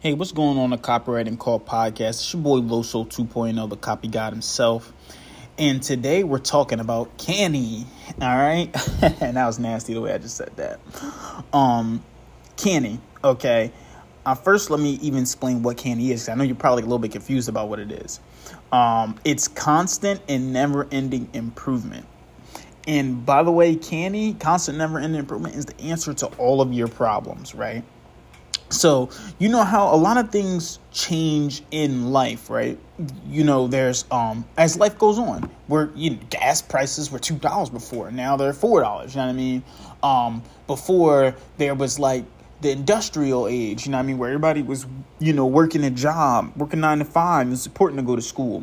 Hey, what's going on the Copywriting Call podcast? It's your boy Loso 2.0, the copy god himself. And today we're talking about CANI. All right. and that was nasty the way I just said that. Um, CANI. Okay. Uh, first, let me even explain what CANI is. I know you're probably a little bit confused about what it is. Um, it's constant and never ending improvement. And by the way, CANI, constant, never ending improvement is the answer to all of your problems, right? So, you know how a lot of things change in life, right? You know, there's um as life goes on, where you know, gas prices were two dollars before, now they're four dollars. You know what I mean? Um, before there was like the industrial age, you know what I mean, where everybody was, you know, working a job, working nine to five, it was important to go to school.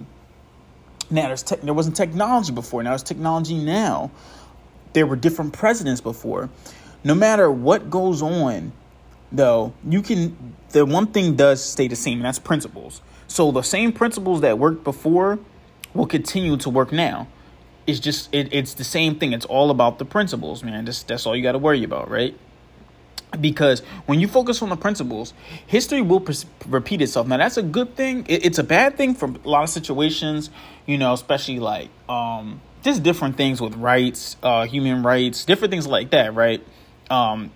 Now there's tech there wasn't technology before, now there's technology now. There were different presidents before. No matter what goes on though, you can the one thing does stay the same, and that's principles. So the same principles that worked before will continue to work now. It's just it, it's the same thing. It's all about the principles, man. That's that's all you got to worry about, right? Because when you focus on the principles, history will pre- repeat itself. Now that's a good thing. It, it's a bad thing for a lot of situations, you know, especially like um, just different things with rights, uh, human rights, different things like that, right? Um,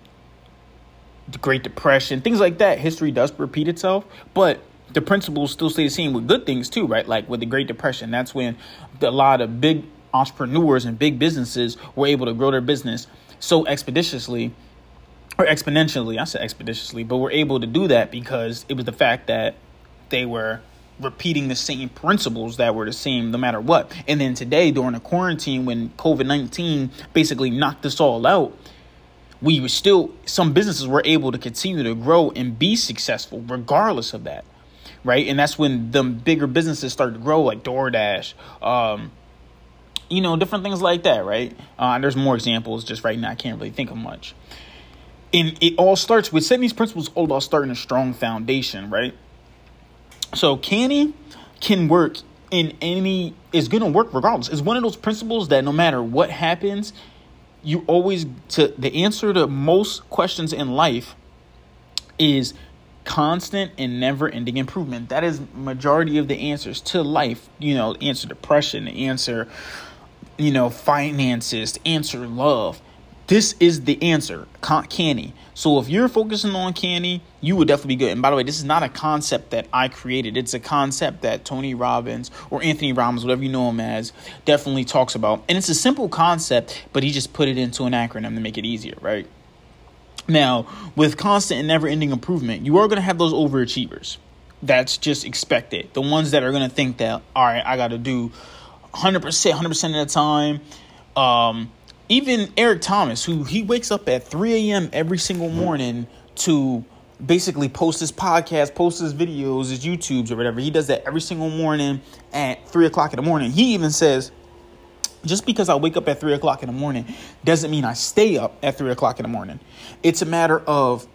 the Great Depression, things like that. History does repeat itself, but the principles still stay the same with good things too, right? Like with the Great Depression, that's when the, a lot of big entrepreneurs and big businesses were able to grow their business so expeditiously or exponentially. I said expeditiously, but were able to do that because it was the fact that they were repeating the same principles that were the same no matter what. And then today, during the quarantine, when COVID 19 basically knocked us all out, we were still some businesses were able to continue to grow and be successful regardless of that right? And that's when the bigger businesses start to grow like doordash um, you know different things like that right? Uh, there's more examples just right now. I can't really think of much. And it all starts with setting these principles all about starting a strong foundation right? So CANI can work in any is going to work regardless. It's one of those principles that no matter what happens you always to the answer to most questions in life is constant and never ending improvement. That is majority of the answers to life you know answer depression answer you know finances answer love this is the answer CANI. So if you're focusing on CANI you would definitely be good. And by the way this is not a concept that i created. It's a concept that tony robbins or anthony robbins whatever you know him as definitely talks about. And it's a simple concept but he just put it into an acronym to make it easier right? Now with constant and never ending improvement you are going to have those overachievers. That's just expected. The ones that are going to think that all right i got to do 100% 100% of the time um even Eric Thomas, who he wakes up at 3 a.m. every single mm-hmm. morning to basically post his podcast, post his videos, his YouTubes or whatever. He does that every single morning at 3 o'clock in the morning. He even says, just because I wake up at 3 o'clock in the morning doesn't mean I stay up at 3 o'clock in the morning. It's a matter of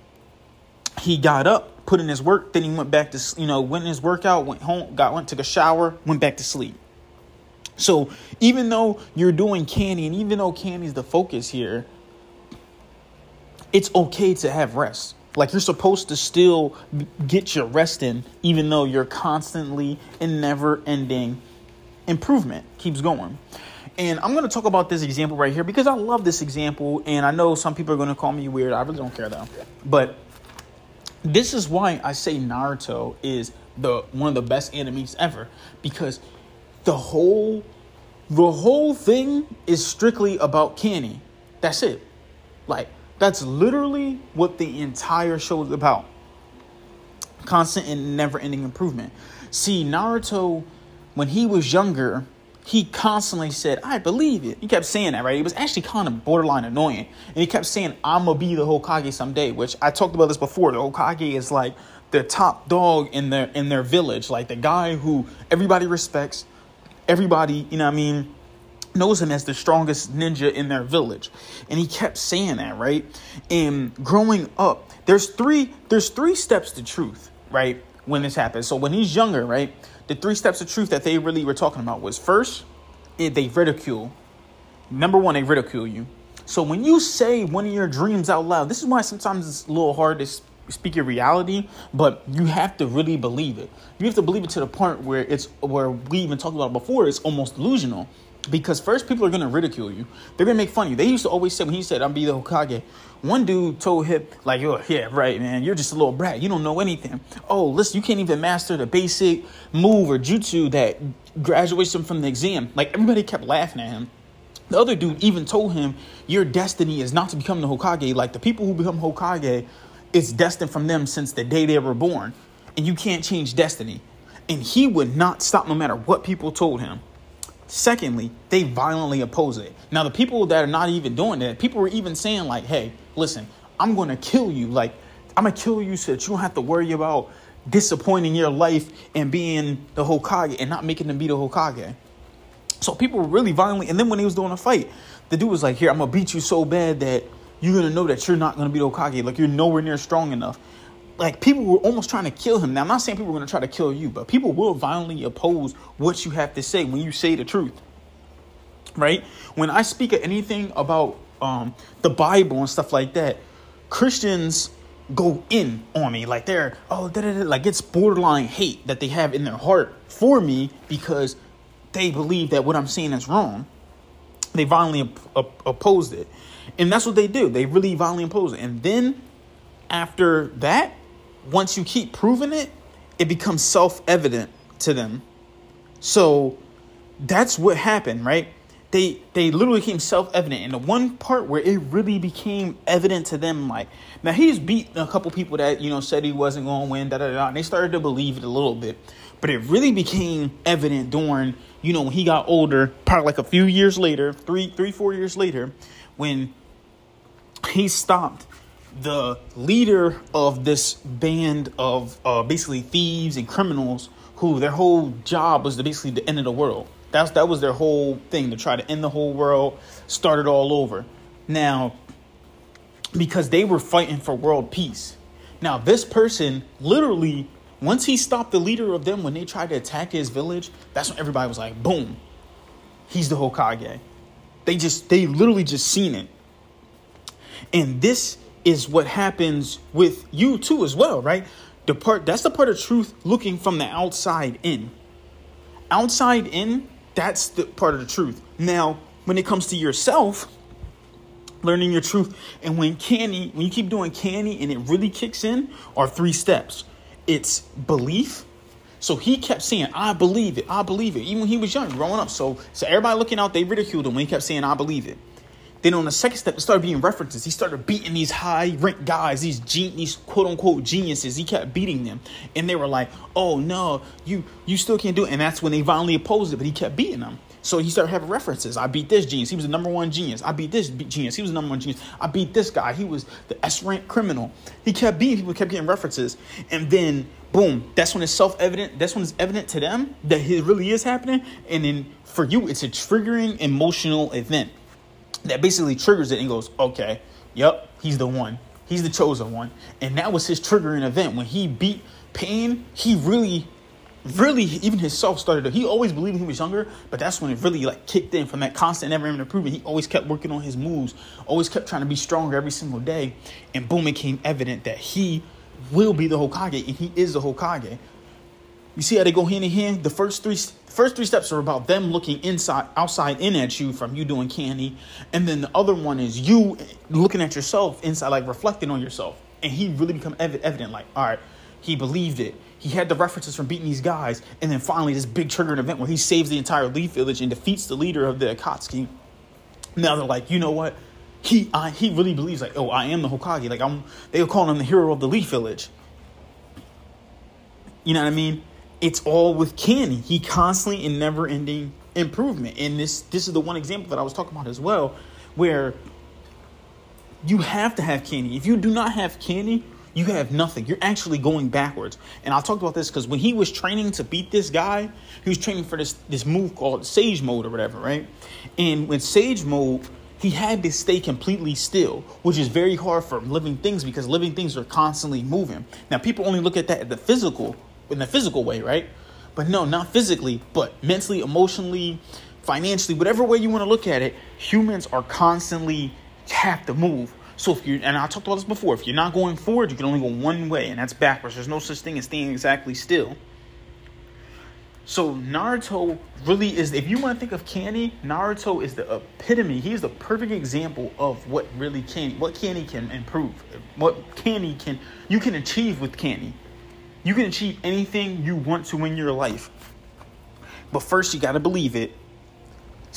he got up, put in his work, then he went back to, you know, went in his workout, went home, got, went, took a shower, went back to sleep. So even though you're doing CANI and even though CANI is the focus here, it's okay to have rest. Like you're supposed to still get your rest in, even though you're constantly and never ending improvement keeps going. And I'm going to talk about this example right here because I love this example. And I know some people are going to call me weird. I really don't care though. But this is why I say Naruto is the one of the best animes ever because the whole the whole thing is strictly about CANI. That's it. Like that's literally what the entire show is about. Constant and never-ending improvement. See, Naruto when he was younger, he constantly said, I believe it. He kept saying that, right? It was actually kind of borderline annoying. And he kept saying, I'm going to be the Hokage someday, which I talked about this before. The Hokage is like the top dog in their in their village, like the guy who everybody respects, everybody, you know I mean, knows him as the strongest ninja in their village. And he kept saying that, right? And growing up, there's three there's three steps to truth, right? When this happens. So when he's younger, right? The three steps of truth that they really were talking about was first, they ridicule. Number one, they ridicule you. So when you say one of your dreams out loud, this is why sometimes it's a little hard to speak your reality, but you have to really believe it. You have to believe it to the point where it's where we even talked about before. It's almost delusional because first people are gonna ridicule you. They're gonna make fun of you. They used to always say when he said I'm be the Hokage. One dude told him like, "Oh yeah, right, man. You're just a little brat. You don't know anything. Oh, listen, you can't even master the basic move or jutsu that graduates from the exam." Like everybody kept laughing at him. The other dude even told him, "Your destiny is not to become the Hokage. Like the people who become Hokage, it's destined from them since the day they were born, and you can't change destiny." And he would not stop no matter what people told him. Secondly, they violently oppose it. Now, the people that are not even doing that, people were even saying, like, hey, listen, I'm going to kill you. Like, I'm going to kill you so that you don't have to worry about disappointing your life and being the Hokage and not making them be the Hokage. So people were really violently. And then when he was doing a fight, the dude was like, here, I'm going to beat you so bad that you're to know that you're not to be the Hokage. Like, you're nowhere near strong enough like people were almost trying to kill him. Now I'm not saying people are going to try to kill you, but people will violently oppose what you have to say when you say the truth. Right? When I speak of anything about um, the Bible and stuff like that, Christians go in on me like they're oh da, da, da, like it's borderline hate that they have in their heart for me because they believe that what I'm saying is wrong. They violently op- op- opposed it, and that's what they do. They really violently oppose it, and then after that, once you keep proving it, it becomes self evident to them. So that's what happened, right? They they literally became self evident. And the one part where it really became evident to them, like now he's beat a couple people that you know said he wasn't going to win, da da da, and they started to believe it a little bit. But it really became evident during you know when he got older, probably like a few years later, three three four years later, when he stopped the leader of this band of uh, basically thieves and criminals who their whole job was to basically the end of the world. That's that was their whole thing to try to end the whole world, start it all over. Now, because they were fighting for world peace. Now, this person literally, once he stopped the leader of them when they tried to attack his village, that's when everybody was like, boom, he's the Hokage. They just, they literally just seen it. And this is what happens with you too as well, right? The part that's the part of truth looking from the outside in. Outside in, that's the part of the truth. Now, when it comes to yourself, learning your truth, and when CANI, when you keep doing CANI and it really kicks in, are three steps. It's belief. So he kept saying, I believe it, I believe it. Even when he was young, growing up. So so everybody looking out, they ridiculed him when he kept saying, I believe it. Then on the second step, it started being references. He started beating these high ranked guys, these gen- these quote unquote geniuses. He kept beating them, and they were like, "Oh no, you you still can't do it." And that's when they violently opposed it, but he kept beating them. So he started having references. I beat this genius. He was the number one genius. I beat this genius. He was the number one genius. I beat this guy. He was the S rank criminal. He kept beating people, kept getting references. And then, boom, that's when it's self evident. That's when it's evident to them that it really is happening. And then for you, it's a triggering emotional event that basically triggers it and goes, okay, yep, he's the one. He's the chosen one. And that was his triggering event. When he beat Pain, he really, really, even himself started to, he always believed he was younger, but that's when it really like kicked in from that constant never even improvement. He always kept working on his moves, always kept trying to be stronger every single day. And boom, it became evident that he will be the Hokage and he is the Hokage. You see how they go hand in hand? The first three first three steps are about them looking inside outside in at you from you doing CANI. And then the other one is you looking at yourself inside, like reflecting on yourself. And he really become ev- evident, like, all right, he believed it. He had the references from beating these guys, and then finally this big triggering event where he saves the entire Leaf Village and defeats the leader of the Akatsuki. Now they're like, you know what? He I, he really believes like, oh, I am the Hokage. Like I'm, they were calling him the hero of the Leaf Village. You know what I mean? it's all with Ken. He constantly and never ending improvement. And this this is the one example that I was talking about as well, where you have to have CANI. If you do not have CANI, you have nothing. You're actually going backwards. And I talked about this because when he was training to beat this guy, he was training for this this move called Sage Mode or whatever, right? And with Sage Mode, he had to stay completely still, which is very hard for living things because living things are constantly moving. Now, people only look at that at the physical, in the physical way, right? But no, not physically, but mentally, emotionally, financially, whatever way you want to look at it, humans are constantly have to move. So if you and I talked about this before, if you're not going forward, you can only go one way, and that's backwards. There's no such thing as staying exactly still. So Naruto really is if you want to think of CANI, Naruto is the epitome. He's the perfect example of what really can what CANI can improve. What CANI can you can achieve with CANI. You can achieve anything you want to in your life. But first you got to believe it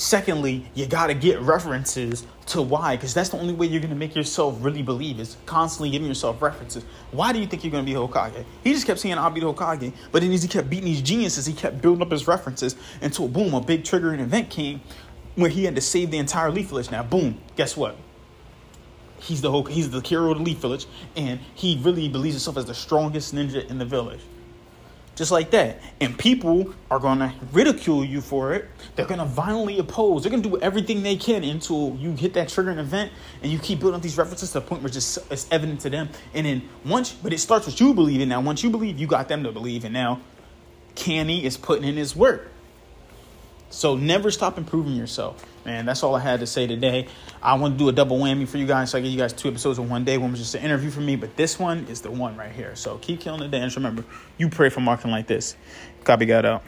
Secondly, you got to get references to why, because that's the only way you're going to make yourself really believe is constantly giving yourself references. Why do you think you're going to be Hokage? He just kept saying, I'll be the Hokage. But then as he kept beating these geniuses, he kept building up his references until, boom, a big triggering event came where he had to save the entire Leaf Village. Now, boom, guess what? He's the Hokage, he's the hero of the Leaf Village, and he really believes himself as the strongest ninja in the village just like that. And people are going to ridicule you for it. They're going to violently oppose. They're going to do everything they can until you hit that triggering event and you keep building up these references to the point where it's just it's evident to them. And then once, but it starts with you believing. Now, once you believe, you got them to believe. And now CANI is putting in his work. So never stop improving yourself. Man, that's all I had to say today. I want to do a double whammy for you guys. So I give you guys two episodes in one day. One was just an interview for me, but this one is the one right here. So keep killing the dance. Remember, you pray for marketing like this. Copy God out.